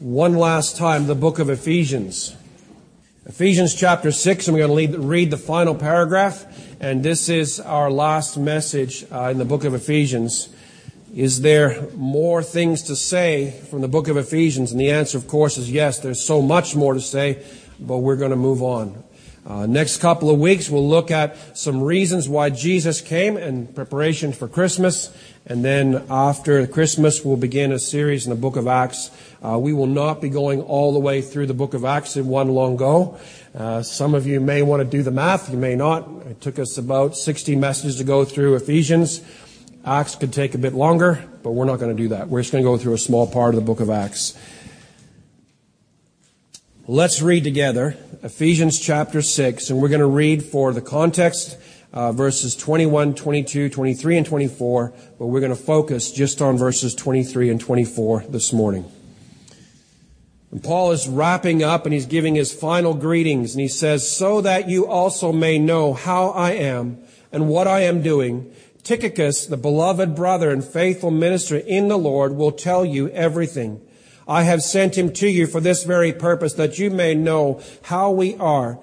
one last time the book of Ephesians? Ephesians chapter 6, and we're going to read the final paragraph. And this is our last message uh, in the book of Ephesians. Is there more things to say from the book of Ephesians? And the answer, of course, is yes. There's so much more to say, but we're going to move on. Uh, next couple of weeks, we'll look at some reasons why Jesus came in preparation for Christmas. And then after Christmas, we'll begin a series in the book of Acts. Uh, we will not be going all the way through the book of Acts in one long go. Uh, some of you may want to do the math. You may not. It took us about 60 messages to go through Ephesians. Acts could take a bit longer, but we're not going to do that. We're just going to go through a small part of the book of Acts. Let's read together Ephesians chapter 6, and we're going to read for the context uh, verses 21, 22, 23, and 24, but we're going to focus just on verses 23 and 24 this morning. And Paul is wrapping up and he's giving his final greetings, and he says, So that you also may know how I am and what I am doing, Tychicus, the beloved brother and faithful minister in the Lord, will tell you everything. I have sent him to you for this very purpose, that you may know how we are,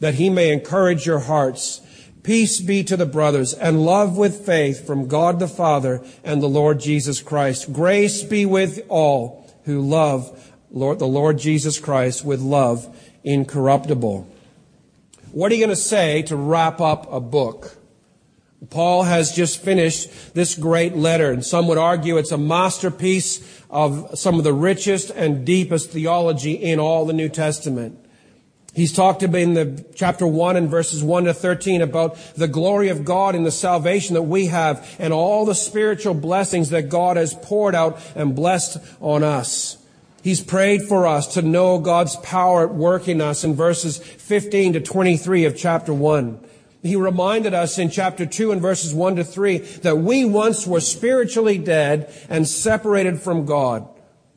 that he may encourage your hearts. Peace be to the brothers, and love with faith from God the Father and the Lord Jesus Christ. Grace be with all who love Lord, the Lord Jesus Christ with love incorruptible. What are you going to say to wrap up a book? Paul has just finished this great letter, and some would argue it's a masterpiece of some of the richest and deepest theology in all the New Testament. He's talked about in the chapter 1 and verses 1 to 13 about the glory of God and the salvation that we have and all the spiritual blessings that God has poured out and blessed on us. He's prayed for us to know God's power at work in us in verses 15 to 23 of chapter 1. He reminded us in chapter 2 and verses 1 to 3 that we once were spiritually dead and separated from God.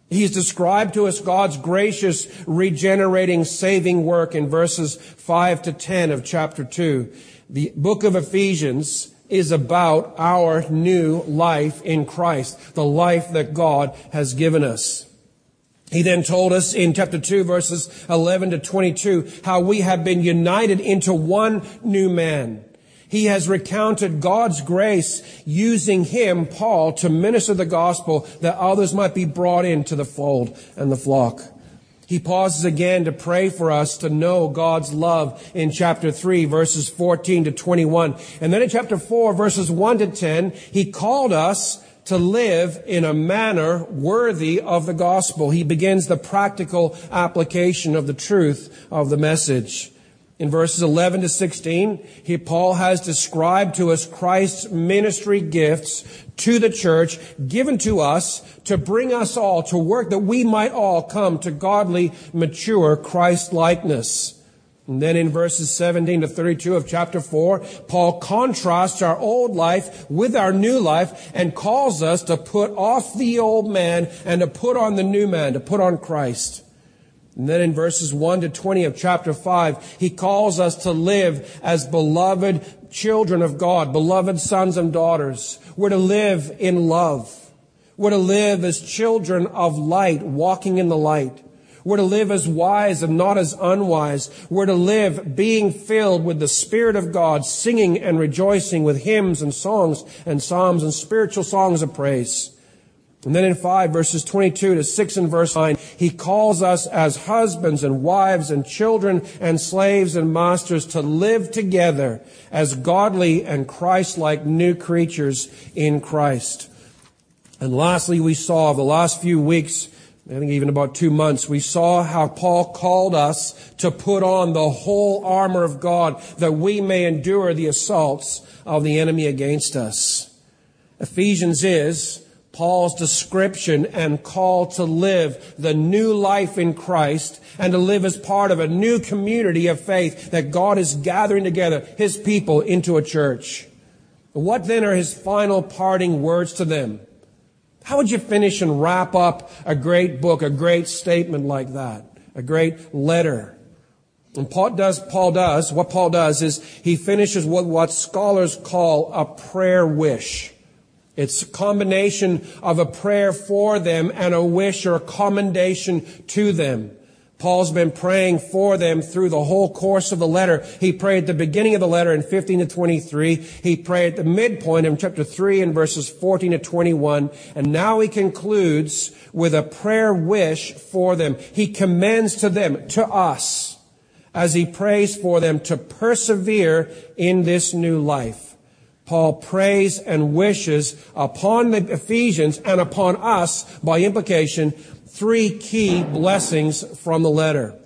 He's described to us God's gracious, regenerating, saving work in verses 5 to 10 of chapter 2. The book of Ephesians is about our new life in Christ, the life that God has given us. He then told us in chapter 2 verses 11 to 22 how we have been united into one new man. He has recounted God's grace using him, Paul, to minister the gospel that others might be brought into the fold and the flock. He pauses again to pray for us to know God's love in chapter 3 verses 14 to 21. And then in chapter 4 verses 1 to 10, he called us to live in a manner worthy of the gospel. He begins the practical application of the truth of the message. In verses 11 to 16, he, Paul has described to us Christ's ministry gifts to the church given to us to bring us all to work that we might all come to godly, mature Christ likeness. And then in verses 17 to 32 of chapter 4, Paul contrasts our old life with our new life and calls us to put off the old man and to put on the new man, to put on Christ. And then in verses 1 to 20 of chapter 5, he calls us to live as beloved children of God, beloved sons and daughters. We're to live in love. We're to live as children of light, walking in the light. We're to live as wise and not as unwise. We're to live being filled with the Spirit of God, singing and rejoicing with hymns and songs and psalms and spiritual songs of praise. And then in 5 verses 22 to 6 and verse 9, he calls us as husbands and wives and children and slaves and masters to live together as godly and Christ-like new creatures in Christ. And lastly, we saw the last few weeks I think even about two months, we saw how Paul called us to put on the whole armor of God that we may endure the assaults of the enemy against us. Ephesians is Paul's description and call to live the new life in Christ and to live as part of a new community of faith that God is gathering together his people into a church. What then are his final parting words to them? How would you finish and wrap up a great book, a great statement like that? A great letter? And Paul does, Paul does, what Paul does is he finishes with what scholars call a prayer wish. It's a combination of a prayer for them and a wish or a commendation to them. Paul's been praying for them through the whole course of the letter. He prayed at the beginning of the letter in 15 to 23. He prayed at the midpoint in chapter 3 in verses 14 to 21. And now he concludes with a prayer wish for them. He commends to them, to us, as he prays for them to persevere in this new life. Paul prays and wishes upon the Ephesians and upon us, by implication, three key blessings from the letter.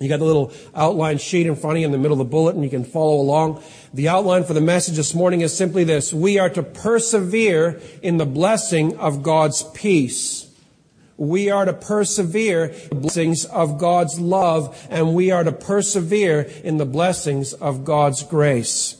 You got the little outline sheet in front of you in the middle of the bulletin. You can follow along. The outline for the message this morning is simply this. We are to persevere in the blessing of God's peace. We are to persevere in the blessings of God's love, and we are to persevere in the blessings of God's grace.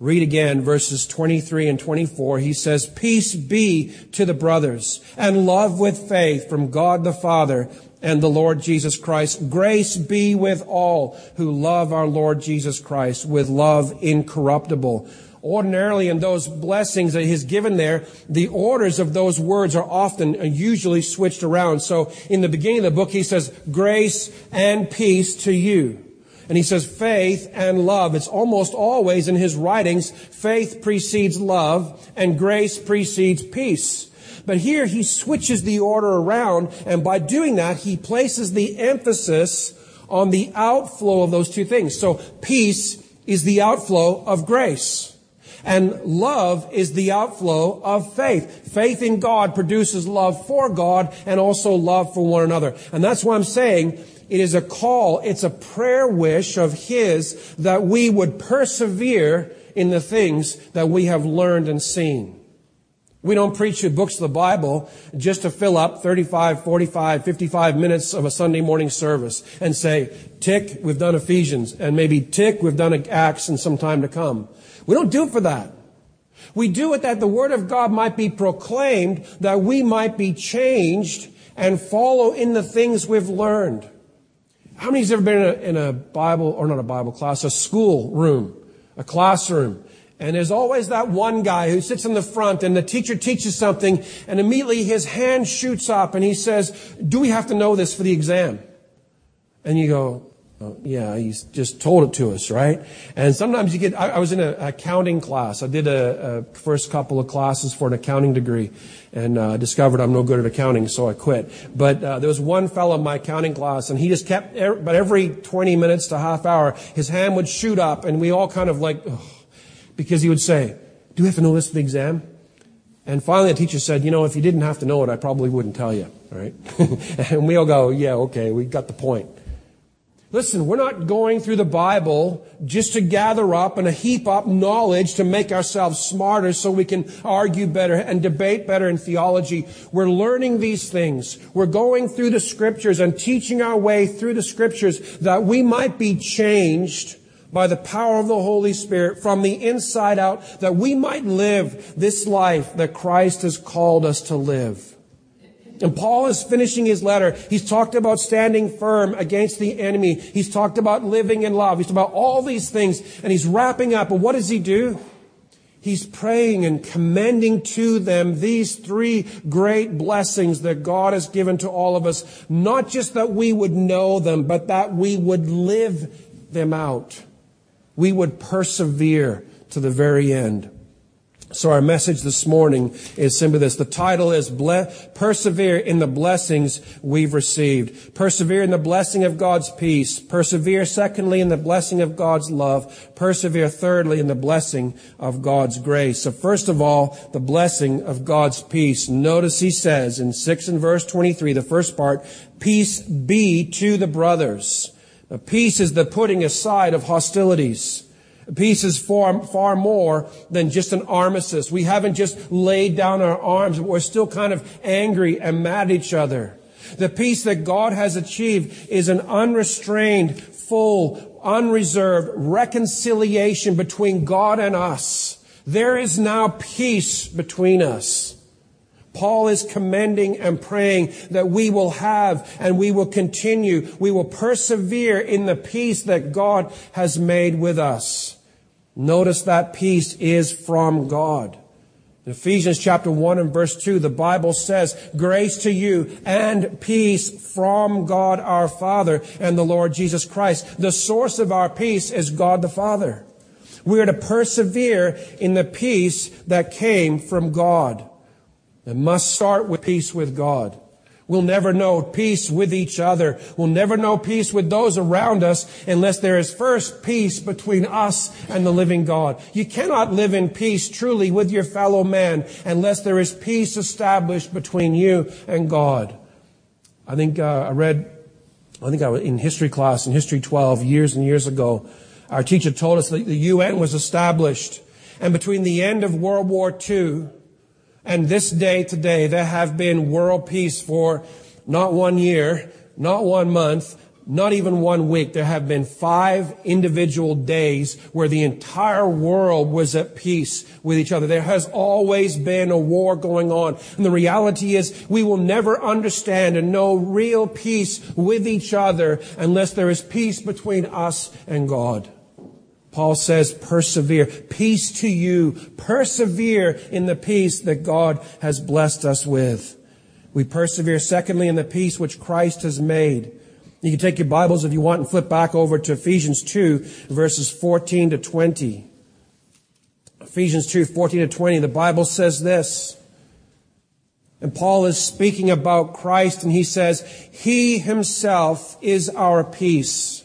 Read again verses 23 and 24. He says, Peace be to the brothers and love with faith from God the Father and the Lord Jesus Christ. Grace be with all who love our Lord Jesus Christ with love incorruptible. Ordinarily, in those blessings that he's given there, the orders of those words are often usually switched around. So in the beginning of the book, he says, grace and peace to you. And he says faith and love. It's almost always in his writings, faith precedes love and grace precedes peace. But here he switches the order around, and by doing that, he places the emphasis on the outflow of those two things. So peace is the outflow of grace. And love is the outflow of faith. Faith in God produces love for God and also love for one another. And that's why I'm saying it is a call, it's a prayer wish of His that we would persevere in the things that we have learned and seen. We don't preach you books of the Bible just to fill up 35, 45, 55 minutes of a Sunday morning service and say, tick, we've done Ephesians, and maybe tick, we've done Acts and some time to come. We don't do it for that. We do it that the Word of God might be proclaimed, that we might be changed and follow in the things we've learned. How many's ever been in a, in a Bible, or not a Bible class, a school room, a classroom? And there's always that one guy who sits in the front and the teacher teaches something and immediately his hand shoots up and he says, do we have to know this for the exam? And you go, Oh, yeah, he just told it to us, right? And sometimes you get, I, I was in an accounting class. I did a, a, first couple of classes for an accounting degree and uh, discovered I'm no good at accounting, so I quit. But uh, there was one fellow in my accounting class and he just kept, but every 20 minutes to half hour, his hand would shoot up and we all kind of like, because he would say, do we have to know this for the exam? And finally the teacher said, you know, if you didn't have to know it, I probably wouldn't tell you, all right? and we all go, yeah, okay, we got the point. Listen, we're not going through the Bible just to gather up and to heap up knowledge to make ourselves smarter so we can argue better and debate better in theology. We're learning these things. We're going through the scriptures and teaching our way through the scriptures that we might be changed by the power of the Holy Spirit from the inside out, that we might live this life that Christ has called us to live. And Paul is finishing his letter. He's talked about standing firm against the enemy. He's talked about living in love. He's talked about all these things. And he's wrapping up. And what does he do? He's praying and commending to them these three great blessings that God has given to all of us. Not just that we would know them, but that we would live them out. We would persevere to the very end. So our message this morning is simply this. The title is Persevere in the Blessings We've Received. Persevere in the blessing of God's peace. Persevere secondly in the blessing of God's love. Persevere thirdly in the blessing of God's grace. So first of all, the blessing of God's peace. Notice he says in 6 and verse 23, the first part, peace be to the brothers. Now, peace is the putting aside of hostilities. Peace is far, far more than just an armistice. We haven't just laid down our arms, but we're still kind of angry and mad at each other. The peace that God has achieved is an unrestrained, full, unreserved reconciliation between God and us. There is now peace between us. Paul is commending and praying that we will have and we will continue, we will persevere in the peace that God has made with us. Notice that peace is from God. In Ephesians chapter 1 and verse 2, the Bible says, grace to you and peace from God our Father and the Lord Jesus Christ. The source of our peace is God the Father. We are to persevere in the peace that came from God. It must start with peace with God. We'll never know peace with each other. We'll never know peace with those around us unless there is first peace between us and the living God. You cannot live in peace truly with your fellow man unless there is peace established between you and God. I think uh, I read, I think I was in history class in History 12 years and years ago. Our teacher told us that the UN was established and between the end of World War II and this day today, there have been world peace for not one year, not one month, not even one week. There have been five individual days where the entire world was at peace with each other. There has always been a war going on. And the reality is we will never understand and know real peace with each other unless there is peace between us and God. Paul says, persevere. Peace to you. Persevere in the peace that God has blessed us with. We persevere, secondly, in the peace which Christ has made. You can take your Bibles if you want and flip back over to Ephesians 2, verses 14 to 20. Ephesians 2, 14 to 20. The Bible says this. And Paul is speaking about Christ and he says, He himself is our peace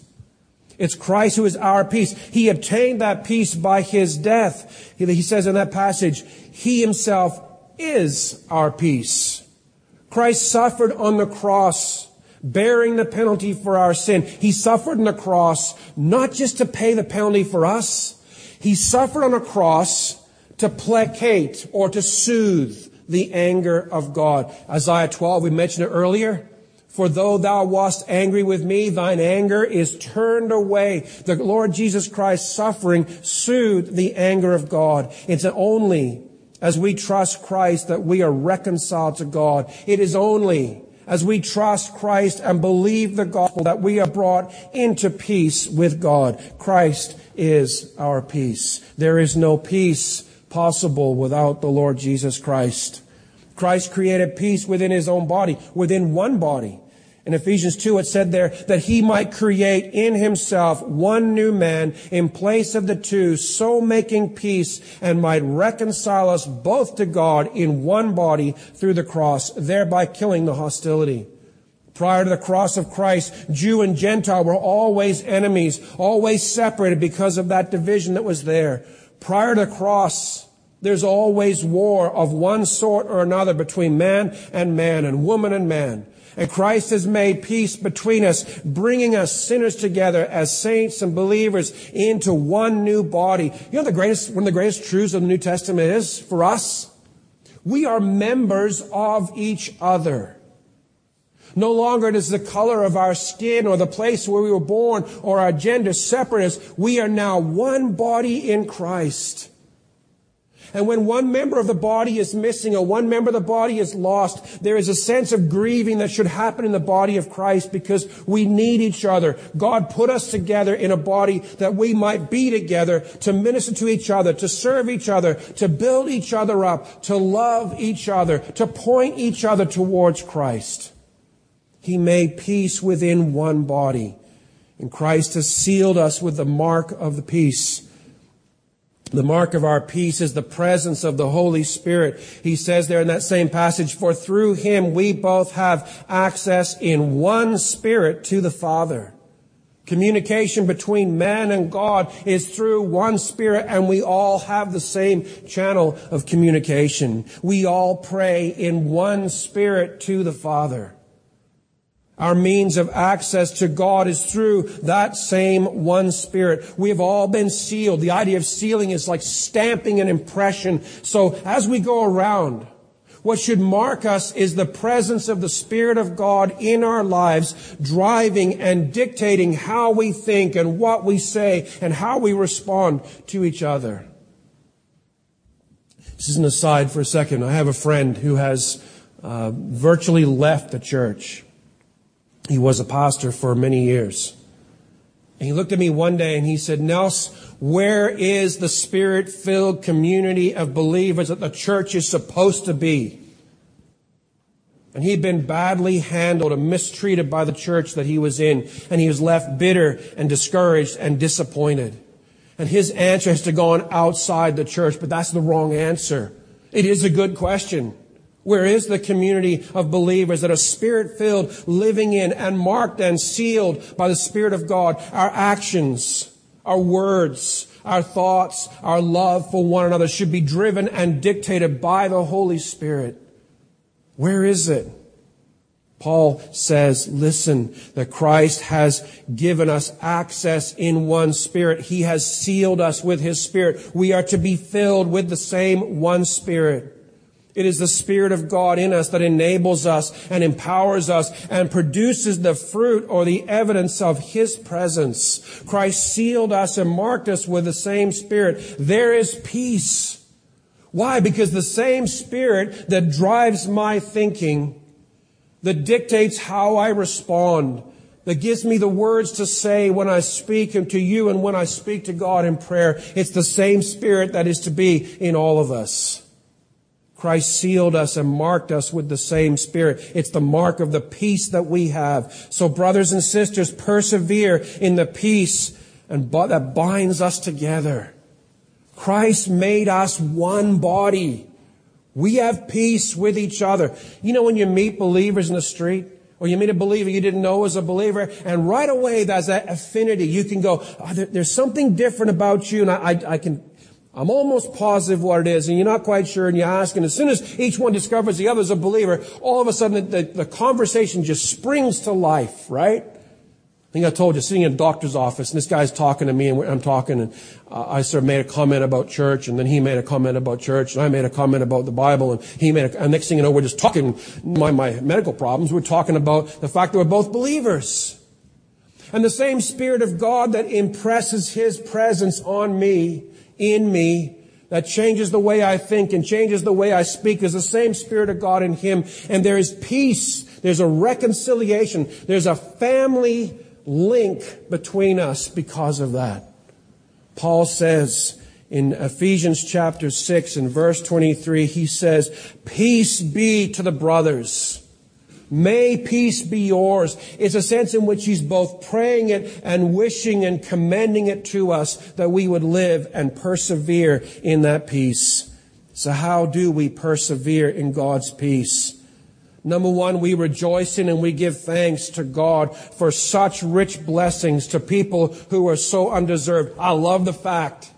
it's Christ who is our peace. He obtained that peace by his death. He says in that passage, He himself is our peace. Christ suffered on the cross, bearing the penalty for our sin. He suffered on the cross not just to pay the penalty for us. He suffered on a cross to placate or to soothe the anger of God. Isaiah 12, we mentioned it earlier. For though thou wast angry with me, thine anger is turned away. The Lord Jesus Christ's suffering soothed the anger of God. It's only as we trust Christ that we are reconciled to God. It is only as we trust Christ and believe the gospel that we are brought into peace with God. Christ is our peace. There is no peace possible without the Lord Jesus Christ. Christ created peace within his own body, within one body. In Ephesians 2, it said there that he might create in himself one new man in place of the two, so making peace and might reconcile us both to God in one body through the cross, thereby killing the hostility. Prior to the cross of Christ, Jew and Gentile were always enemies, always separated because of that division that was there. Prior to the cross, there's always war of one sort or another between man and man and woman and man. And Christ has made peace between us, bringing us sinners together as saints and believers into one new body. You know the greatest, one of the greatest truths of the New Testament is for us? We are members of each other. No longer does the color of our skin or the place where we were born or our gender separate us. We are now one body in Christ. And when one member of the body is missing or one member of the body is lost, there is a sense of grieving that should happen in the body of Christ because we need each other. God put us together in a body that we might be together to minister to each other, to serve each other, to build each other up, to love each other, to point each other towards Christ. He made peace within one body. And Christ has sealed us with the mark of the peace. The mark of our peace is the presence of the Holy Spirit. He says there in that same passage, for through him we both have access in one spirit to the Father. Communication between man and God is through one spirit and we all have the same channel of communication. We all pray in one spirit to the Father. Our means of access to God is through that same one Spirit. We have all been sealed. The idea of sealing is like stamping an impression. So as we go around, what should mark us is the presence of the Spirit of God in our lives, driving and dictating how we think and what we say and how we respond to each other. This is an aside for a second. I have a friend who has uh, virtually left the church. He was a pastor for many years. And he looked at me one day and he said, Nels, where is the spirit filled community of believers that the church is supposed to be? And he'd been badly handled and mistreated by the church that he was in. And he was left bitter and discouraged and disappointed. And his answer has to go on outside the church, but that's the wrong answer. It is a good question. Where is the community of believers that are spirit filled, living in and marked and sealed by the Spirit of God? Our actions, our words, our thoughts, our love for one another should be driven and dictated by the Holy Spirit. Where is it? Paul says, listen, that Christ has given us access in one spirit. He has sealed us with his spirit. We are to be filled with the same one spirit. It is the Spirit of God in us that enables us and empowers us and produces the fruit or the evidence of His presence. Christ sealed us and marked us with the same Spirit. There is peace. Why? Because the same Spirit that drives my thinking, that dictates how I respond, that gives me the words to say when I speak and to you and when I speak to God in prayer, it's the same Spirit that is to be in all of us. Christ sealed us and marked us with the same spirit. It's the mark of the peace that we have. So brothers and sisters, persevere in the peace and that binds us together. Christ made us one body. We have peace with each other. You know when you meet believers in the street, or you meet a believer you didn't know was a believer, and right away there's that affinity. You can go, oh, there's something different about you, and I, I, I can I'm almost positive what it is, and you're not quite sure, and you ask, and as soon as each one discovers the other's a believer, all of a sudden the, the, the conversation just springs to life, right? I think I told you, sitting in a doctor's office, and this guy's talking to me, and I'm talking, and uh, I sort of made a comment about church, and then he made a comment about church, and I made a comment about the Bible, and he made a, and next thing you know, we're just talking my, my medical problems, we're talking about the fact that we're both believers. And the same Spirit of God that impresses His presence on me in me that changes the way I think and changes the way I speak. There's the same Spirit of God in Him. And there is peace. There's a reconciliation. There's a family link between us because of that. Paul says in Ephesians chapter 6 and verse 23, he says, Peace be to the brothers. May peace be yours. It's a sense in which he's both praying it and wishing and commending it to us that we would live and persevere in that peace. So how do we persevere in God's peace? Number one, we rejoice in and we give thanks to God for such rich blessings to people who are so undeserved. I love the fact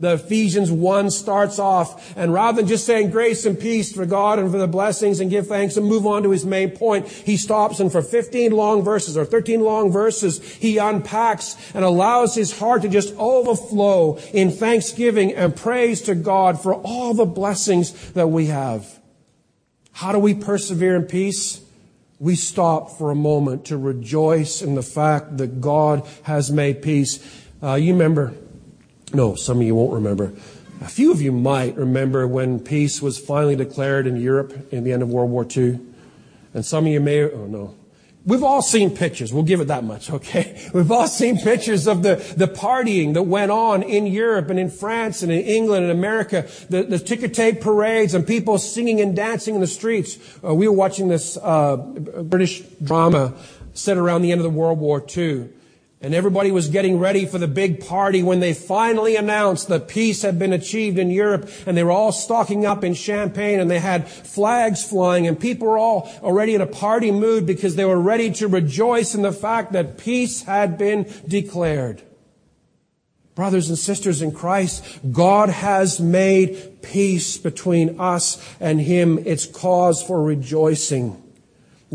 the Ephesians 1 starts off, and rather than just saying grace and peace for God and for the blessings and give thanks and move on to his main point, he stops and for 15 long verses or 13 long verses, he unpacks and allows his heart to just overflow in thanksgiving and praise to God for all the blessings that we have. How do we persevere in peace? We stop for a moment to rejoice in the fact that God has made peace. Uh, you remember no, some of you won't remember. A few of you might remember when peace was finally declared in Europe in the end of World War II. And some of you may, oh no, We've all seen pictures. We'll give it that much, okay? We've all seen pictures of the, the partying that went on in Europe and in France and in England and America, the, the ticker tape parades and people singing and dancing in the streets. Uh, we were watching this uh, British drama set around the end of the World War II. And everybody was getting ready for the big party when they finally announced that peace had been achieved in Europe and they were all stocking up in champagne and they had flags flying and people were all already in a party mood because they were ready to rejoice in the fact that peace had been declared. Brothers and sisters in Christ, God has made peace between us and Him. It's cause for rejoicing.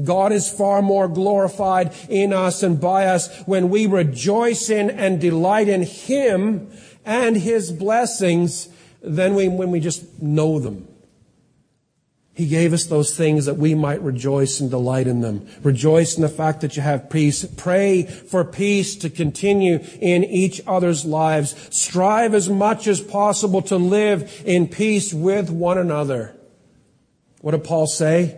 God is far more glorified in us and by us when we rejoice in and delight in Him and His blessings than we, when we just know them. He gave us those things that we might rejoice and delight in them. Rejoice in the fact that you have peace. Pray for peace to continue in each other's lives. Strive as much as possible to live in peace with one another. What did Paul say?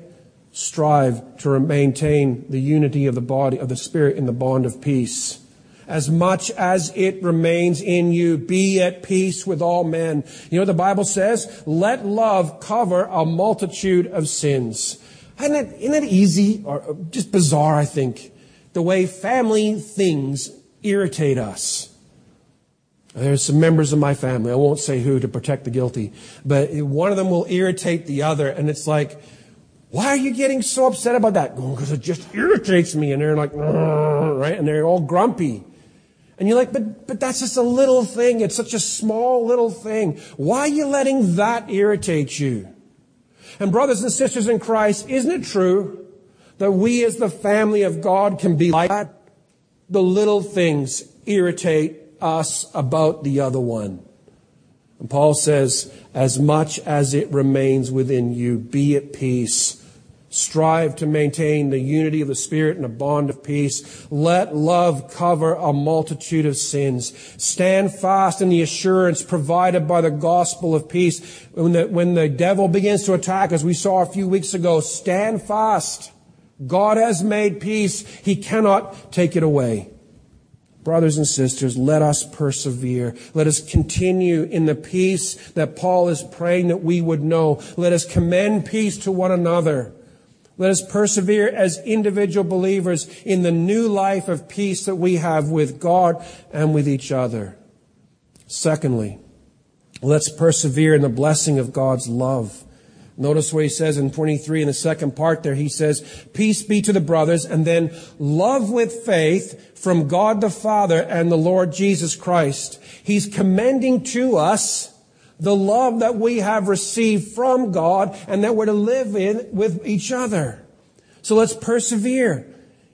Strive to maintain the unity of the body of the spirit in the bond of peace. As much as it remains in you be at peace with all men. You know the bible says? Let love cover a multitude of sins. Isn't it, isn't it easy? Or just bizarre i think the way family things irritate us. There's some members of my family i won't say who to protect the guilty but one of them will irritate the other and it's like why are you getting so upset about that? Oh, because it just irritates me. And they're like, right? And they're all grumpy. And you're like, but, but that's just a little thing. It's such a small little thing. Why are you letting that irritate you? And brothers and sisters in Christ, isn't it true that we as the family of God can be like that? The little things irritate us about the other one. And Paul says, as much as it remains within you, be at peace Strive to maintain the unity of the Spirit and a bond of peace. Let love cover a multitude of sins. Stand fast in the assurance provided by the gospel of peace. When the, when the devil begins to attack, as we saw a few weeks ago, stand fast. God has made peace. He cannot take it away. Brothers and sisters, let us persevere. Let us continue in the peace that Paul is praying that we would know. Let us commend peace to one another. Let us persevere as individual believers in the new life of peace that we have with God and with each other. Secondly, let's persevere in the blessing of God's love. Notice what he says in 23 in the second part there. He says, peace be to the brothers and then love with faith from God the Father and the Lord Jesus Christ. He's commending to us the love that we have received from God and that we're to live in with each other. So let's persevere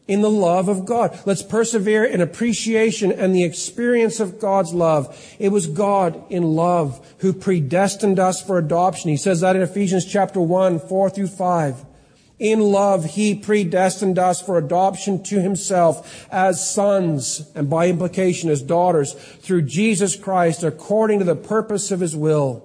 in the love of God. Let's persevere in appreciation and the experience of God's love. It was God in love who predestined us for adoption. He says that in Ephesians chapter 1, 4 through 5. In love, he predestined us for adoption to himself as sons, and by implication as daughters, through Jesus Christ, according to the purpose of his will.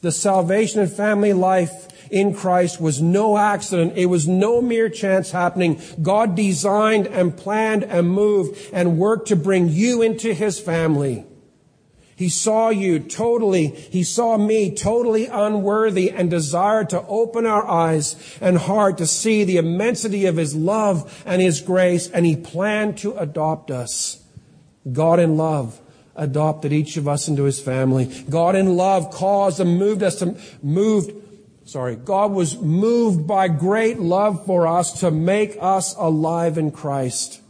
The salvation and family life in Christ was no accident. It was no mere chance happening. God designed and planned and moved and worked to bring you into his family. He saw you totally, he saw me totally unworthy and desired to open our eyes and heart to see the immensity of his love and his grace, and he planned to adopt us. God in love adopted each of us into his family. God in love caused and moved us to, moved, sorry, God was moved by great love for us to make us alive in Christ.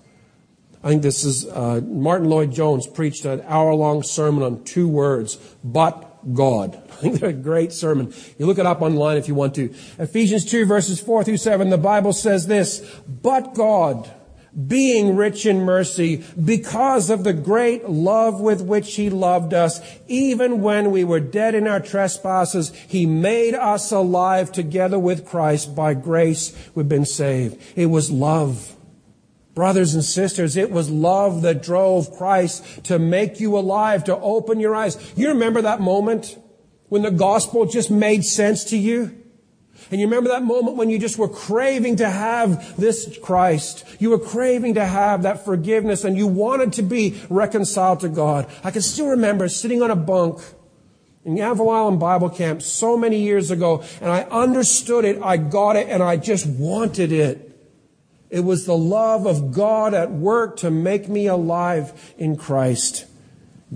I think this is uh, Martyn Lloyd-Jones preached an hour-long sermon on two words, but God. I think they're a great sermon. You look it up online if you want to. Ephesians 2 verses 4 through 7, the Bible says this, but God, being rich in mercy, because of the great love with which he loved us, even when we were dead in our trespasses, he made us alive together with Christ. By grace we've been saved. It was love. Brothers and sisters, it was love that drove Christ to make you alive, to open your eyes. You remember that moment When the gospel just made sense to you? And you remember that moment when you just were craving to have this Christ. You were craving to have that forgiveness and you wanted to be reconciled to God. I can still remember sitting on a bunk in Yaville Island Bible Camp so many years ago and I understood it, I got it, and I just wanted it. It was the love of God at work to make me alive in Christ.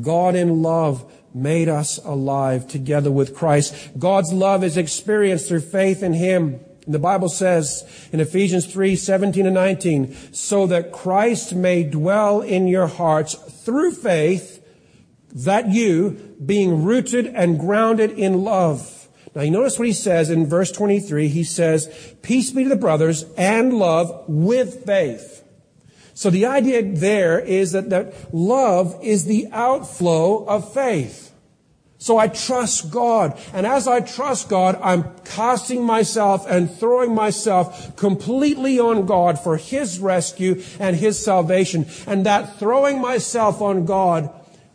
God in love made us alive together with Christ. God's love is experienced through faith in Him. And the Bible says in Ephesians 3, 17 and 19, so that Christ may dwell in your hearts through faith, that you, being rooted and grounded in love. Now you notice what he says in verse 23. He says, peace be to the brothers and love with faith. So the idea there is that, that love is the outflow of faith. So I trust God. And as I trust God, I'm casting myself and throwing myself completely on God for His rescue and His salvation. And that throwing myself on God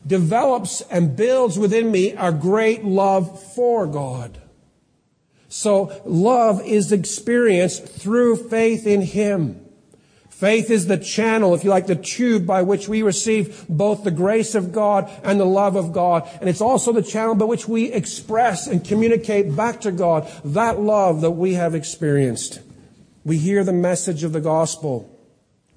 develops and builds within me a great love for God. So love is experienced through faith in Him. Faith is the channel, if you like, the tube by which we receive both the grace of God and the love of God. And it's also the channel by which we express and communicate back to God that love that we have experienced. We hear the message of the gospel.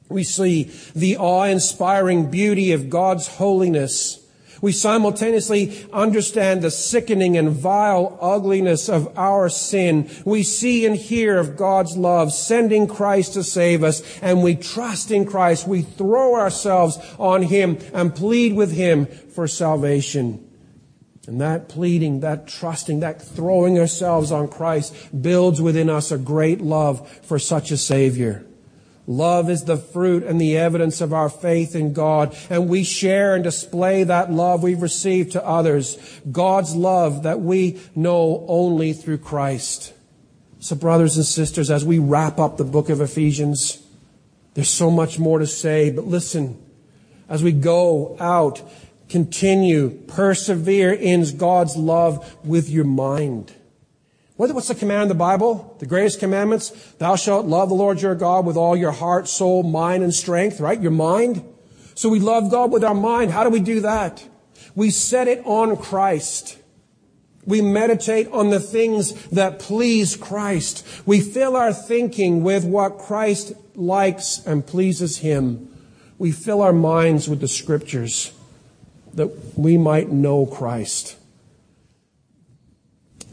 We see the awe-inspiring beauty of God's holiness we simultaneously understand the sickening and vile ugliness of our sin. We see and hear of God's love, sending Christ to save us, and we trust in Christ. We throw ourselves on Him and plead with Him for salvation. And that pleading, that trusting, that throwing ourselves on Christ builds within us a great love for such a Savior. Love is the fruit and the evidence of our faith in God, and we share and display that love we've received to others. God's love that we know only through Christ. So brothers and sisters, as we wrap up the book of Ephesians, there's so much more to say, but listen, as we go out, continue, persevere in God's love with your mind. What's the command in the Bible? The greatest commandments? Thou shalt love the Lord your God with all your heart, soul, mind, and strength, right? Your mind. So we love God with our mind. How do we do that? We set it on Christ. We meditate on the things that please Christ. We fill our thinking with what Christ likes and pleases Him. We fill our minds with the scriptures that we might know Christ.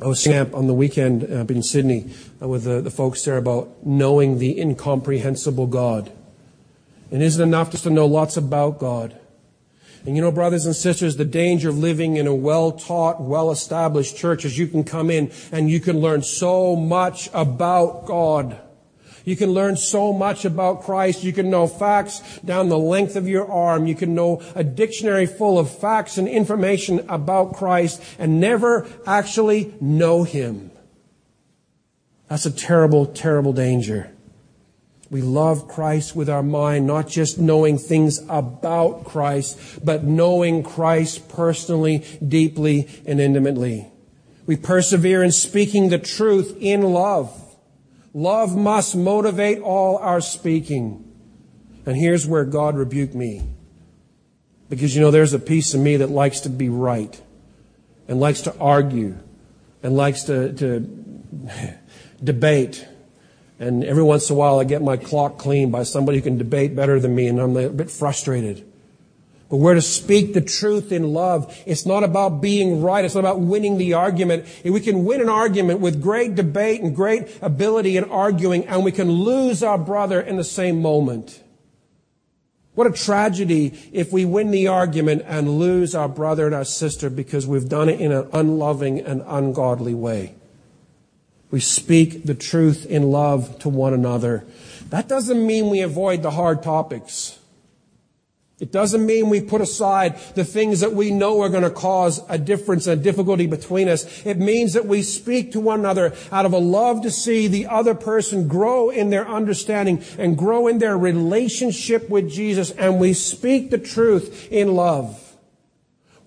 I was camp on the weekend up in Sydney uh, with the, the folks there about knowing the incomprehensible God. And isn't enough just to know lots about God. And you know, brothers and sisters, the danger of living in a well-taught, well-established church is you can come in and you can learn so much about God. You can learn so much about Christ. You can know facts down the length of your arm. You can know a dictionary full of facts and information about Christ and never actually know Him. That's a terrible, terrible danger. We love Christ with our mind, not just knowing things about Christ, but knowing Christ personally, deeply, and intimately. We persevere in speaking the truth in love. Love must motivate all our speaking. And here's where God rebuked me. Because you know, there's a piece of me that likes to be right and likes to argue and likes to, to debate. And every once in a while I get my clock cleaned by somebody who can debate better than me and I'm a bit frustrated. But we're to speak the truth in love. It's not about being right. It's not about winning the argument. We can win an argument with great debate and great ability in arguing, and we can lose our brother in the same moment. What a tragedy if we win the argument and lose our brother and our sister because we've done it in an unloving and ungodly way. We speak the truth in love to one another. That doesn't mean we avoid the hard topics. It doesn't mean we put aside the things that we know are going to cause a difference and a difficulty between us. It means that we speak to one another out of a love to see the other person grow in their understanding and grow in their relationship with Jesus, and we speak the truth in love.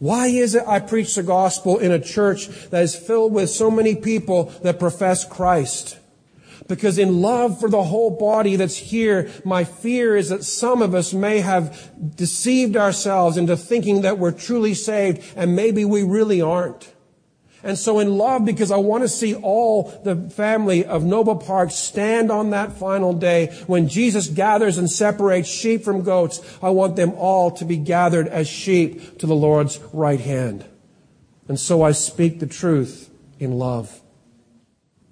Why is it I preach the gospel in a church that is filled with so many people that profess Christ? Because in love for the whole body that's here, my fear is that some of us may have deceived ourselves into thinking that we're truly saved and maybe we really aren't. And so in love, because I want to see all the family of Noble Park stand on that final day when Jesus gathers and separates sheep from goats, I want them all to be gathered as sheep to the Lord's right hand. And so I speak the truth in love.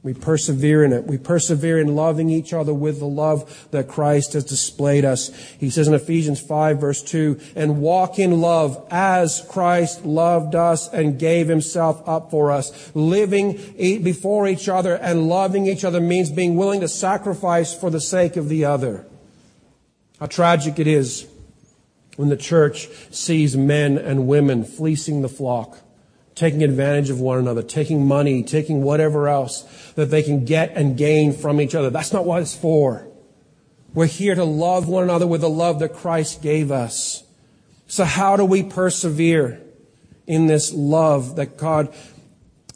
We persevere in it. We persevere in loving each other with the love that Christ has displayed us. He says in Ephesians 5 verse 2, and walk in love as Christ loved us and gave himself up for us. Living before each other and loving each other means being willing to sacrifice for the sake of the other. How tragic it is when the church sees men and women fleecing the flock taking advantage of one another, taking money, taking whatever else that they can get and gain from each other. That's not what it's for. We're here to love one another with the love that Christ gave us. So how do we persevere in this love that God,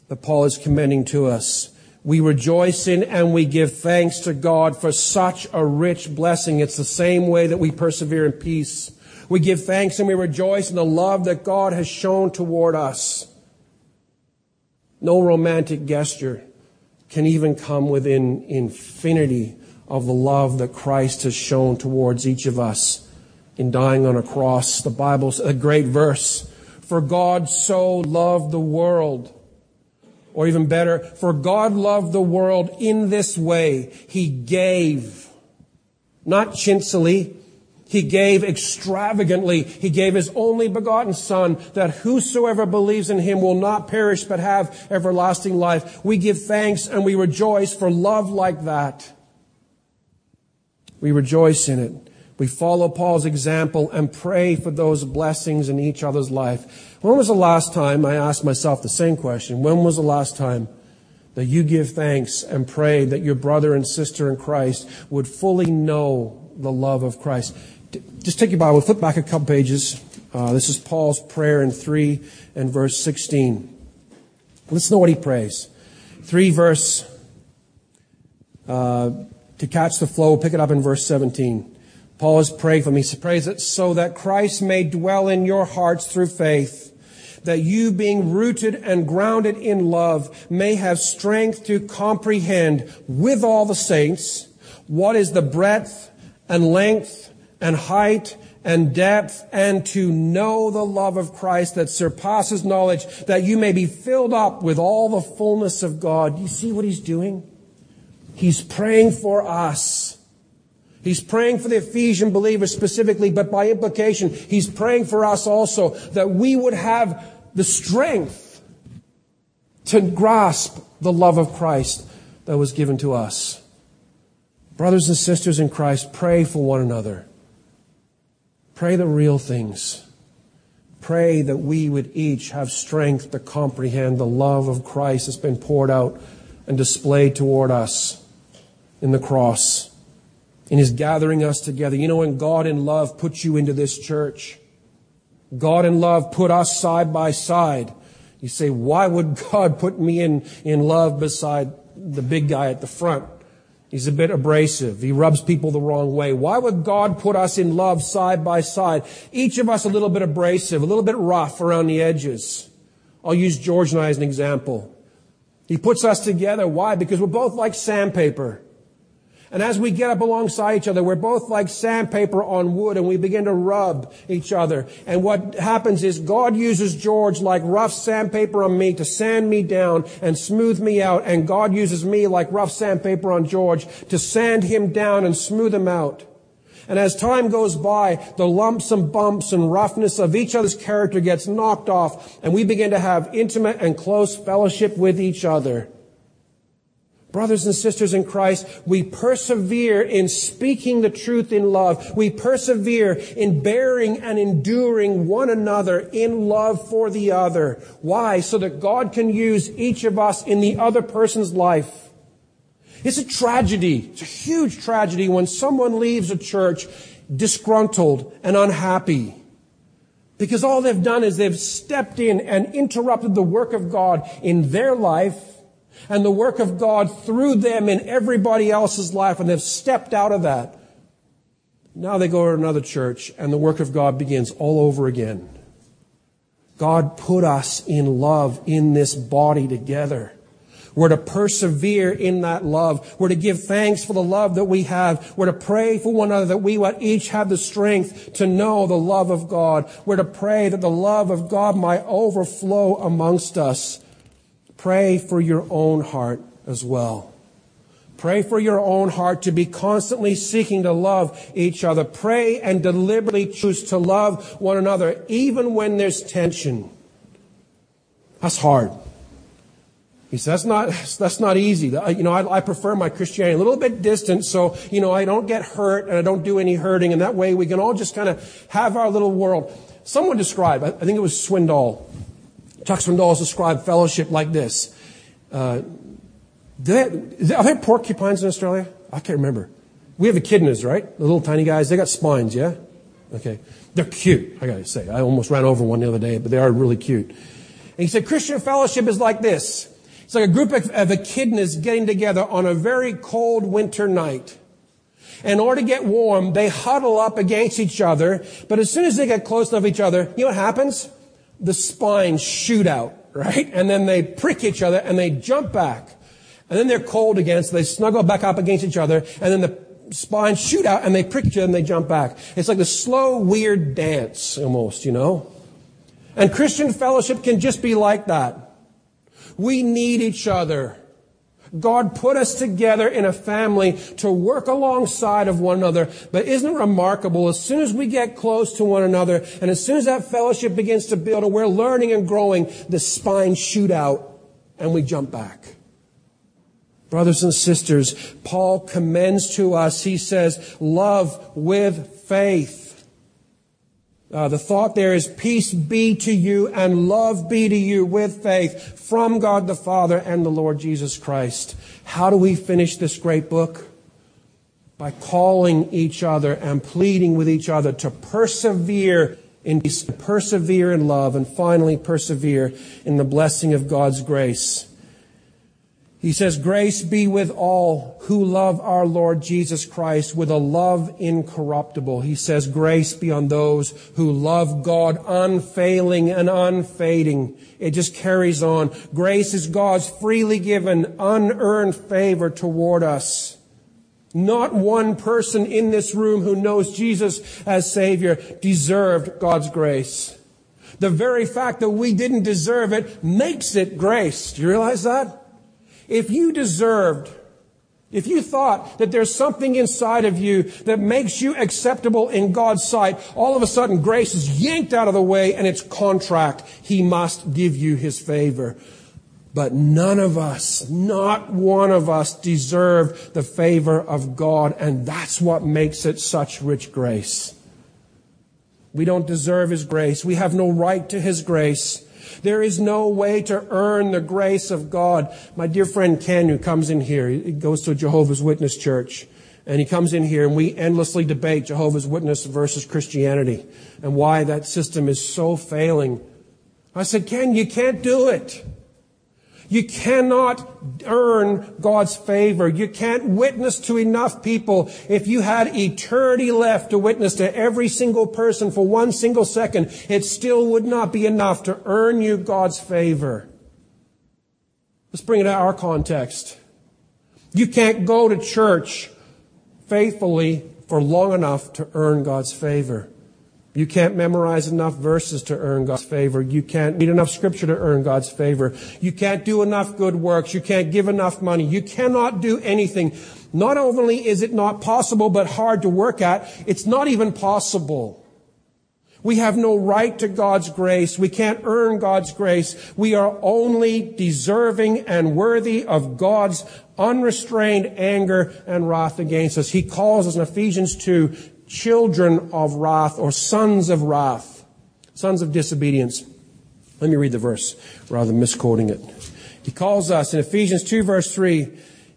that Paul is commending to us? We rejoice in and we give thanks to God for such a rich blessing. It's the same way that we persevere in peace. We give thanks and we rejoice in the love that God has shown toward us. No romantic gesture can even come within infinity of the love that Christ has shown towards each of us in dying on a cross. The Bible's a great verse. For God so loved the world. Or even better, for God loved the world in this way. He gave. Not chintzy, he gave extravagantly. He gave his only begotten son that whosoever believes in him will not perish but have everlasting life. We give thanks and we rejoice for love like that. We rejoice in it. We follow Paul's example and pray for those blessings in each other's life. When was the last time I asked myself the same question? When was the last time that you give thanks and pray that your brother and sister in Christ would fully know the love of Christ? Just take your Bible, flip back a couple pages. Uh, this is Paul's prayer in 3 and verse 16. Listen to what he prays. 3 verse, uh, to catch the flow, pick it up in verse 17. Paul is praying for me. He prays it so that Christ may dwell in your hearts through faith, that you being rooted and grounded in love may have strength to comprehend with all the saints what is the breadth and length and height and depth and to know the love of Christ that surpasses knowledge that you may be filled up with all the fullness of God. You see what he's doing? He's praying for us. He's praying for the Ephesian believers specifically, but by implication, he's praying for us also that we would have the strength to grasp the love of Christ that was given to us. Brothers and sisters in Christ, pray for one another. Pray the real things. Pray that we would each have strength to comprehend the love of Christ that's been poured out and displayed toward us in the cross, in His gathering us together. You know, when God in love put you into this church, God in love put us side by side. You say, why would God put me in, in love beside the big guy at the front? He's a bit abrasive. He rubs people the wrong way. Why would God put us in love side by side? Each of us a little bit abrasive, a little bit rough around the edges. I'll use George and I as an example. He puts us together. Why? Because we're both like sandpaper. And as we get up alongside each other, we're both like sandpaper on wood and we begin to rub each other. And what happens is God uses George like rough sandpaper on me to sand me down and smooth me out. And God uses me like rough sandpaper on George to sand him down and smooth him out. And as time goes by, the lumps and bumps and roughness of each other's character gets knocked off and we begin to have intimate and close fellowship with each other. Brothers and sisters in Christ, we persevere in speaking the truth in love. We persevere in bearing and enduring one another in love for the other. Why? So that God can use each of us in the other person's life. It's a tragedy. It's a huge tragedy when someone leaves a church disgruntled and unhappy. Because all they've done is they've stepped in and interrupted the work of God in their life and the work of God through them in everybody else's life, and they've stepped out of that. Now they go to another church, and the work of God begins all over again. God put us in love in this body together. We're to persevere in that love. We're to give thanks for the love that we have. We're to pray for one another that we would each have the strength to know the love of God. We're to pray that the love of God might overflow amongst us. Pray for your own heart as well. Pray for your own heart to be constantly seeking to love each other. Pray and deliberately choose to love one another even when there's tension. That's hard. He says, that's not, that's not easy. You know, I, I, prefer my Christianity a little bit distant so, you know, I don't get hurt and I don't do any hurting and that way we can all just kind of have our little world. Someone described, I think it was Swindoll, Chuck Swindoll described fellowship like this. Uh, they, are there porcupines in Australia? I can't remember. We have echidnas, right? The little tiny guys. They got spines, yeah? Okay. They're cute, I gotta say. I almost ran over one the other day, but they are really cute. And he said, Christian fellowship is like this. It's like a group of, of echidnas getting together on a very cold winter night. In order to get warm, they huddle up against each other, but as soon as they get close enough to each other, you know what happens? The spines shoot out, right? And then they prick each other and they jump back. And then they're cold again, so they snuggle back up against each other, and then the spines shoot out and they prick each other and they jump back. It's like the slow, weird dance almost, you know? And Christian fellowship can just be like that. We need each other. God put us together in a family to work alongside of one another. But isn't it remarkable? As soon as we get close to one another and as soon as that fellowship begins to build and we're learning and growing, the spines shoot out and we jump back. Brothers and sisters, Paul commends to us, he says, love with faith. Uh, the thought there is peace be to you and love be to you with faith from God the Father and the Lord Jesus Christ. How do we finish this great book? By calling each other and pleading with each other to persevere in peace, persevere in love, and finally persevere in the blessing of God's grace. He says, Grace be with all who love our Lord Jesus Christ with a love incorruptible. He says, Grace be on those who love God unfailing and unfading. It just carries on. Grace is God's freely given, unearned favor toward us. Not one person in this room who knows Jesus as Savior deserved God's grace. The very fact that we didn't deserve it makes it grace. Do you realize that? If you deserved, if you thought that there's something inside of you that makes you acceptable in God's sight, all of a sudden grace is yanked out of the way and it's contract. He must give you his favor. But none of us, not one of us deserve the favor of God and that's what makes it such rich grace. We don't deserve his grace. We have no right to his grace. There is no way to earn the grace of God. My dear friend Ken, who comes in here, he goes to a Jehovah's Witness church. And he comes in here and we endlessly debate Jehovah's Witness versus Christianity and why that system is so failing. I said, Ken, you can't do it. You cannot earn God's favor. You can't witness to enough people. If you had eternity left to witness to every single person for one single second, it still would not be enough to earn you God's favor. Let's bring it to our context. You can't go to church faithfully for long enough to earn God's favor. You can't memorize enough verses to earn God's favor. You can't read enough scripture to earn God's favor. You can't do enough good works. You can't give enough money. You cannot do anything. Not only is it not possible, but hard to work at, it's not even possible. We have no right to God's grace. We can't earn God's grace. We are only deserving and worthy of God's unrestrained anger and wrath against us. He calls us in Ephesians 2 children of wrath or sons of wrath, sons of disobedience. Let me read the verse rather than misquoting it. He calls us in Ephesians 2 verse 3,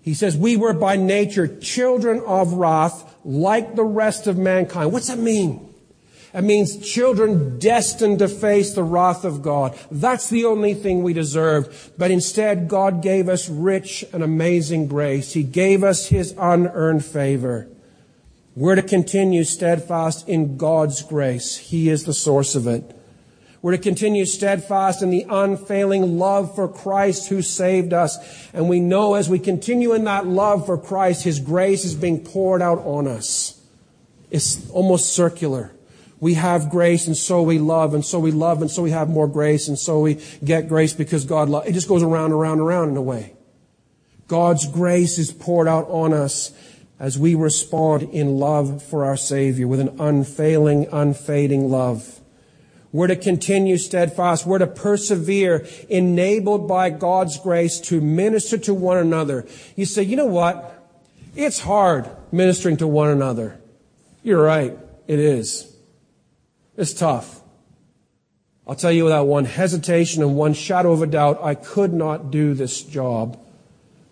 he says, we were by nature children of wrath like the rest of mankind. What's that mean? It means children destined to face the wrath of God. That's the only thing we deserved. But instead, God gave us rich and amazing grace. He gave us His unearned favor. We're to continue steadfast in God's grace. He is the source of it. We're to continue steadfast in the unfailing love for Christ who saved us. And we know as we continue in that love for Christ, His grace is being poured out on us. It's almost circular. We have grace and so we love and so we love and so we have more grace and so we get grace because God loves. It just goes around, around, around in a way. God's grace is poured out on us as we respond in love for our Savior with an unfailing, unfading love. We're to continue steadfast. We're to persevere, enabled by God's grace to minister to one another. You say, you know what? It's hard ministering to one another. You're right. It is. It's tough. I'll tell you without one hesitation and one shadow of a doubt, I could not do this job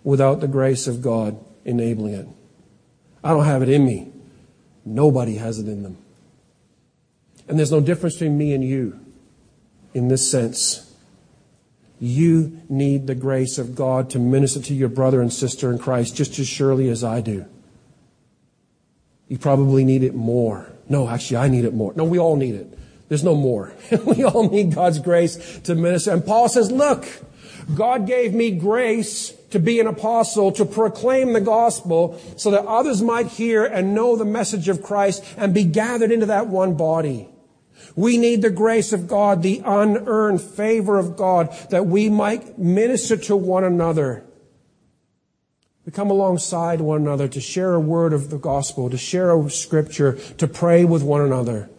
without the grace of God enabling it. I don't have it in me. Nobody has it in them. And there's no difference between me and you in this sense. You need the grace of God to minister to your brother and sister in Christ just as surely as I do. You probably need it more. No, actually, I need it more. No, we all need it. There's no more. we all need God's grace to minister. And Paul says, look, God gave me grace to be an apostle, to proclaim the gospel so that others might hear and know the message of Christ and be gathered into that one body. We need the grace of God, the unearned favor of God, that we might minister to one another. We come alongside one another to share a word of the gospel, to share a scripture, to pray with one another,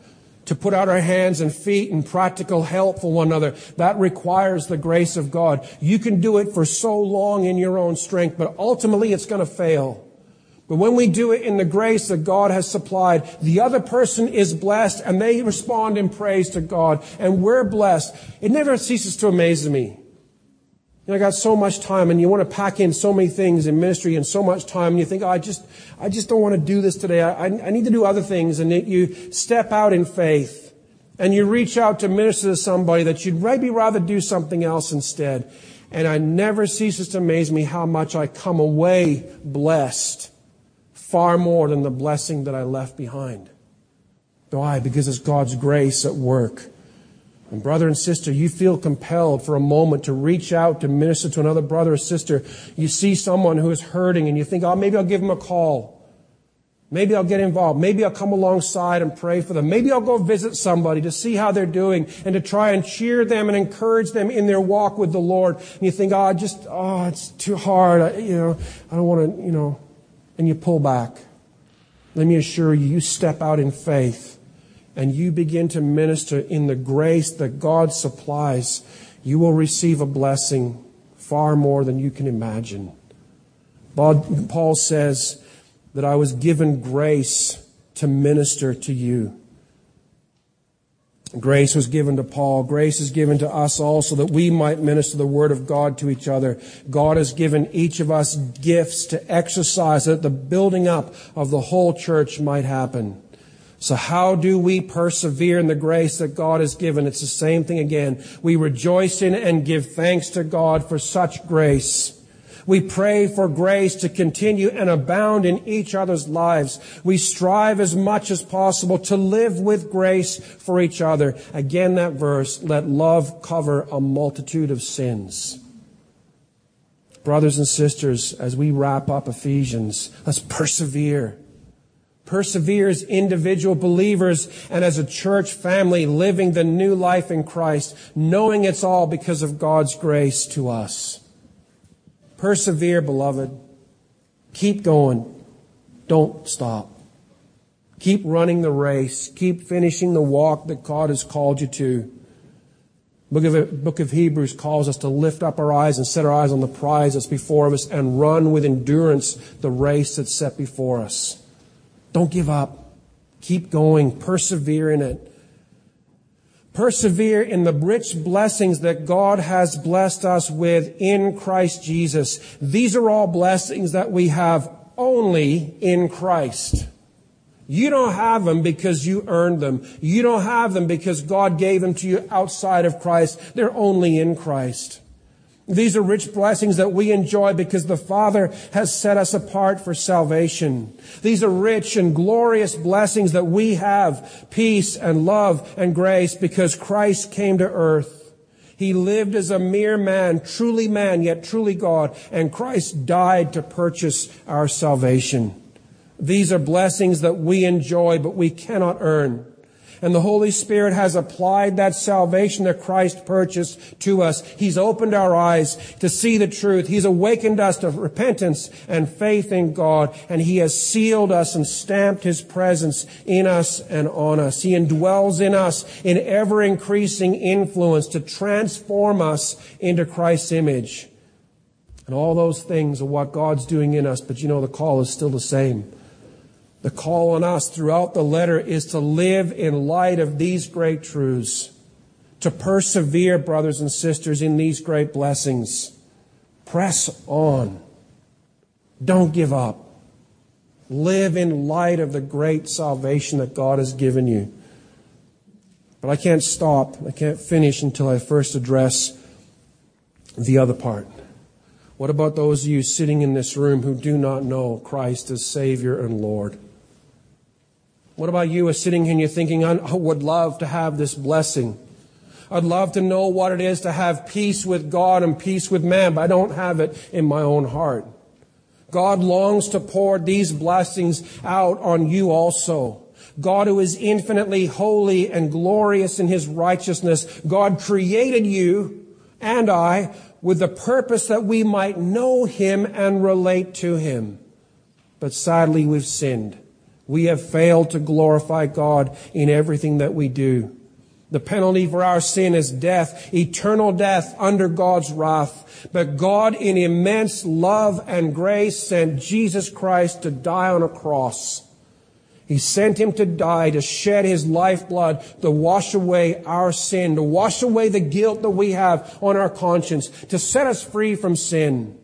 to put out our hands and feet in practical help for one another. That requires the grace of God. You can do it for so long in your own strength, but ultimately it's going to fail. But when we do it in the grace that God has supplied, the other person is blessed and they respond in praise to God and we're blessed. It never ceases to amaze me. You know, I got so much time and you want to pack in so many things in ministry and so much time and you think, oh, I just, I just don't want to do this today. I, I need to do other things. And you step out in faith and you reach out to minister to somebody that you'd maybe rather do something else instead. And it never ceases to amaze me how much I come away blessed far more than the blessing that I left behind. Why? Because it's God's grace at work. And brother and sister, you feel compelled for a moment to reach out to minister to another brother or sister. You see someone who is hurting and you think, oh, maybe I'll give them a call. Maybe I'll get involved. Maybe I'll come alongside and pray for them. Maybe I'll go visit somebody to see how they're doing and to try and cheer them and encourage them in their walk with the Lord. And you think, oh, just, oh, it's too hard. I, you know, I don't want to, you know, and you pull back. Let me assure you, you step out in faith and you begin to minister in the grace that God supplies. You will receive a blessing far more than you can imagine. Paul says that I was given grace to minister to you. Grace was given to Paul. Grace is given to us also that we might minister the word of God to each other. God has given each of us gifts to exercise that the building up of the whole church might happen. So how do we persevere in the grace that God has given? It's the same thing again. We rejoice in and give thanks to God for such grace. We pray for grace to continue and abound in each other's lives. We strive as much as possible to live with grace for each other. Again, that verse, let love cover a multitude of sins. Brothers and sisters, as we wrap up Ephesians, let's persevere. Persevere as individual believers and as a church family living the new life in Christ, knowing it's all because of God's grace to us. Persevere, beloved. Keep going. Don't stop. Keep running the race. Keep finishing the walk that God has called you to. Book of, Book of Hebrews calls us to lift up our eyes and set our eyes on the prize that's before us and run with endurance the race that's set before us. Don't give up. Keep going. Persevere in it. Persevere in the rich blessings that God has blessed us with in Christ Jesus. These are all blessings that we have only in Christ. You don't have them because you earned them. You don't have them because God gave them to you outside of Christ. They're only in Christ. These are rich blessings that we enjoy because the Father has set us apart for salvation. These are rich and glorious blessings that we have peace and love and grace because Christ came to earth. He lived as a mere man, truly man, yet truly God, and Christ died to purchase our salvation. These are blessings that we enjoy, but we cannot earn. And the Holy Spirit has applied that salvation that Christ purchased to us. He's opened our eyes to see the truth. He's awakened us to repentance and faith in God. And He has sealed us and stamped His presence in us and on us. He indwells in us in ever increasing influence to transform us into Christ's image. And all those things are what God's doing in us. But you know, the call is still the same. The call on us throughout the letter is to live in light of these great truths, to persevere, brothers and sisters, in these great blessings. Press on. Don't give up. Live in light of the great salvation that God has given you. But I can't stop, I can't finish until I first address the other part. What about those of you sitting in this room who do not know Christ as Savior and Lord? What about you as sitting here and you're thinking, I would love to have this blessing. I'd love to know what it is to have peace with God and peace with man, but I don't have it in my own heart. God longs to pour these blessings out on you also. God who is infinitely holy and glorious in his righteousness. God created you and I with the purpose that we might know him and relate to him. But sadly we've sinned. We have failed to glorify God in everything that we do. The penalty for our sin is death, eternal death under God's wrath. But God in immense love and grace sent Jesus Christ to die on a cross. He sent him to die, to shed his lifeblood, to wash away our sin, to wash away the guilt that we have on our conscience, to set us free from sin.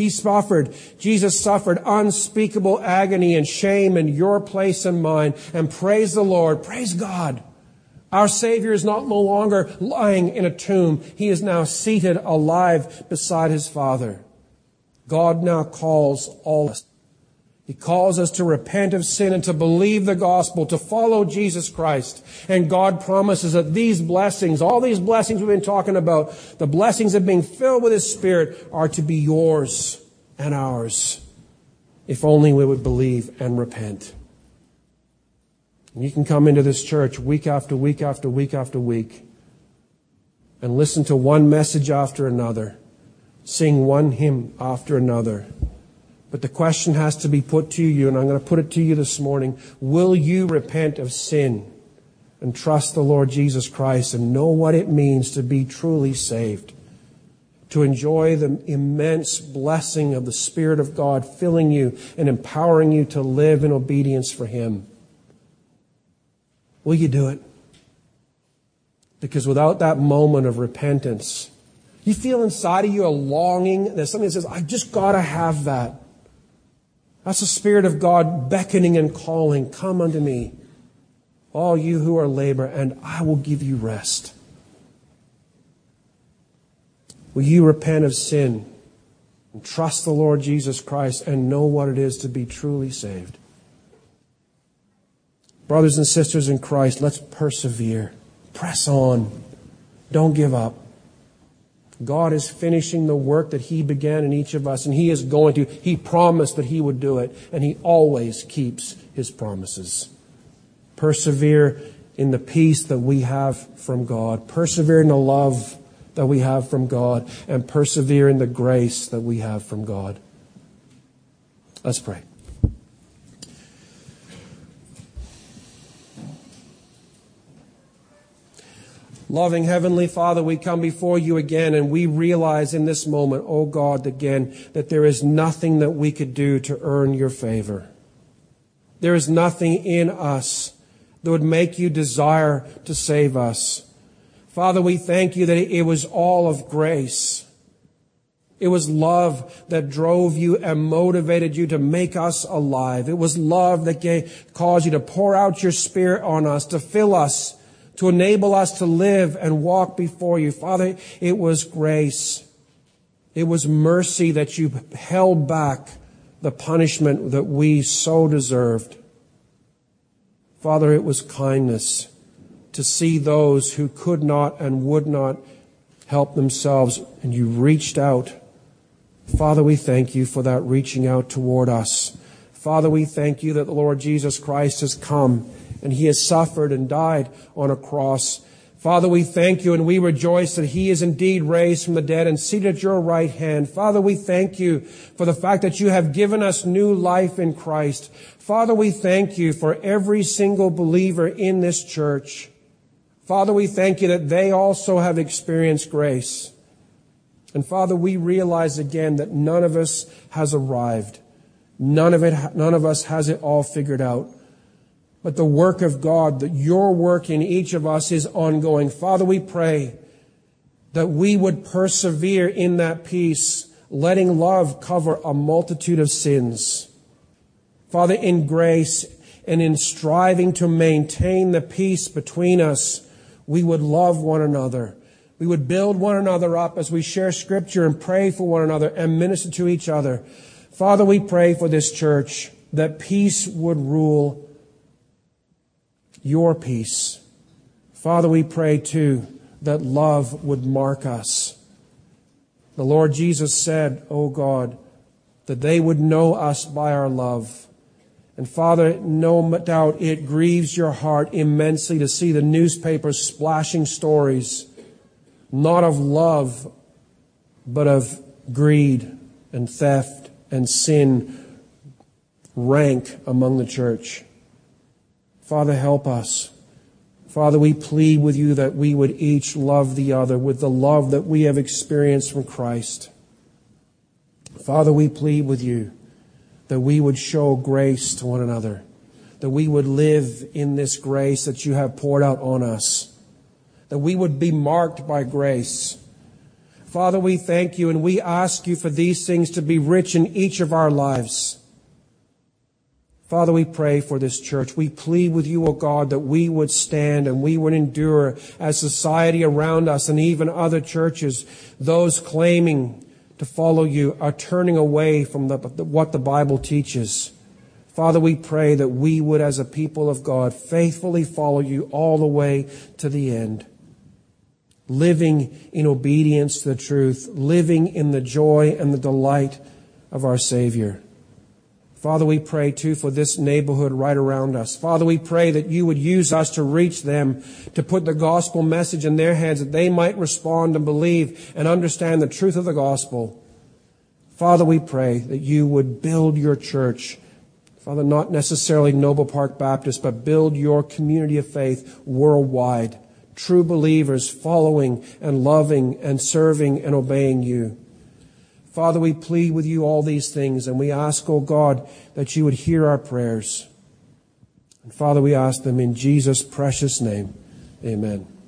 He suffered, Jesus suffered unspeakable agony and shame in your place and mine. And praise the Lord, praise God. Our Savior is not no longer lying in a tomb. He is now seated alive beside his Father. God now calls all us he calls us to repent of sin and to believe the gospel, to follow Jesus Christ. And God promises that these blessings, all these blessings we've been talking about, the blessings of being filled with His Spirit are to be yours and ours. If only we would believe and repent. And you can come into this church week after week after week after week and listen to one message after another, sing one hymn after another but the question has to be put to you, and I'm going to put it to you this morning. Will you repent of sin and trust the Lord Jesus Christ and know what it means to be truly saved? To enjoy the immense blessing of the Spirit of God filling you and empowering you to live in obedience for Him. Will you do it? Because without that moment of repentance, you feel inside of you a longing. There's something that says, I just gotta have that. That's the Spirit of God beckoning and calling, Come unto me, all you who are labor, and I will give you rest. Will you repent of sin and trust the Lord Jesus Christ and know what it is to be truly saved? Brothers and sisters in Christ, let's persevere. Press on. Don't give up. God is finishing the work that He began in each of us, and He is going to. He promised that He would do it, and He always keeps His promises. Persevere in the peace that we have from God. Persevere in the love that we have from God, and persevere in the grace that we have from God. Let's pray. Loving Heavenly Father, we come before you again and we realize in this moment, oh God, again, that there is nothing that we could do to earn your favor. There is nothing in us that would make you desire to save us. Father, we thank you that it was all of grace. It was love that drove you and motivated you to make us alive. It was love that gave, caused you to pour out your spirit on us, to fill us, to enable us to live and walk before you. Father, it was grace. It was mercy that you held back the punishment that we so deserved. Father, it was kindness to see those who could not and would not help themselves, and you reached out Father, we thank you for that reaching out toward us. Father, we thank you that the Lord Jesus Christ has come and he has suffered and died on a cross. Father, we thank you and we rejoice that he is indeed raised from the dead and seated at your right hand. Father, we thank you for the fact that you have given us new life in Christ. Father, we thank you for every single believer in this church. Father, we thank you that they also have experienced grace. And Father, we realize again that none of us has arrived. None of it, none of us has it all figured out. But the work of God, that your work in each of us is ongoing. Father, we pray that we would persevere in that peace, letting love cover a multitude of sins. Father, in grace and in striving to maintain the peace between us, we would love one another we would build one another up as we share scripture and pray for one another and minister to each other. Father, we pray for this church that peace would rule your peace. Father, we pray too that love would mark us. The Lord Jesus said, O oh God, that they would know us by our love. And Father, no doubt it grieves your heart immensely to see the newspapers splashing stories not of love, but of greed and theft and sin rank among the church. Father, help us. Father, we plead with you that we would each love the other with the love that we have experienced from Christ. Father, we plead with you that we would show grace to one another, that we would live in this grace that you have poured out on us that we would be marked by grace. Father, we thank you and we ask you for these things to be rich in each of our lives. Father, we pray for this church. We plead with you, O God, that we would stand and we would endure as society around us and even other churches, those claiming to follow you are turning away from the, what the Bible teaches. Father, we pray that we would, as a people of God, faithfully follow you all the way to the end living in obedience to the truth, living in the joy and the delight of our Savior. Father, we pray too for this neighborhood right around us. Father, we pray that you would use us to reach them, to put the gospel message in their hands, that they might respond and believe and understand the truth of the gospel. Father, we pray that you would build your church. Father, not necessarily Noble Park Baptist, but build your community of faith worldwide true believers following and loving and serving and obeying you. Father, we plead with you all these things and we ask, O oh God, that you would hear our prayers. And Father, we ask them in Jesus' precious name. Amen.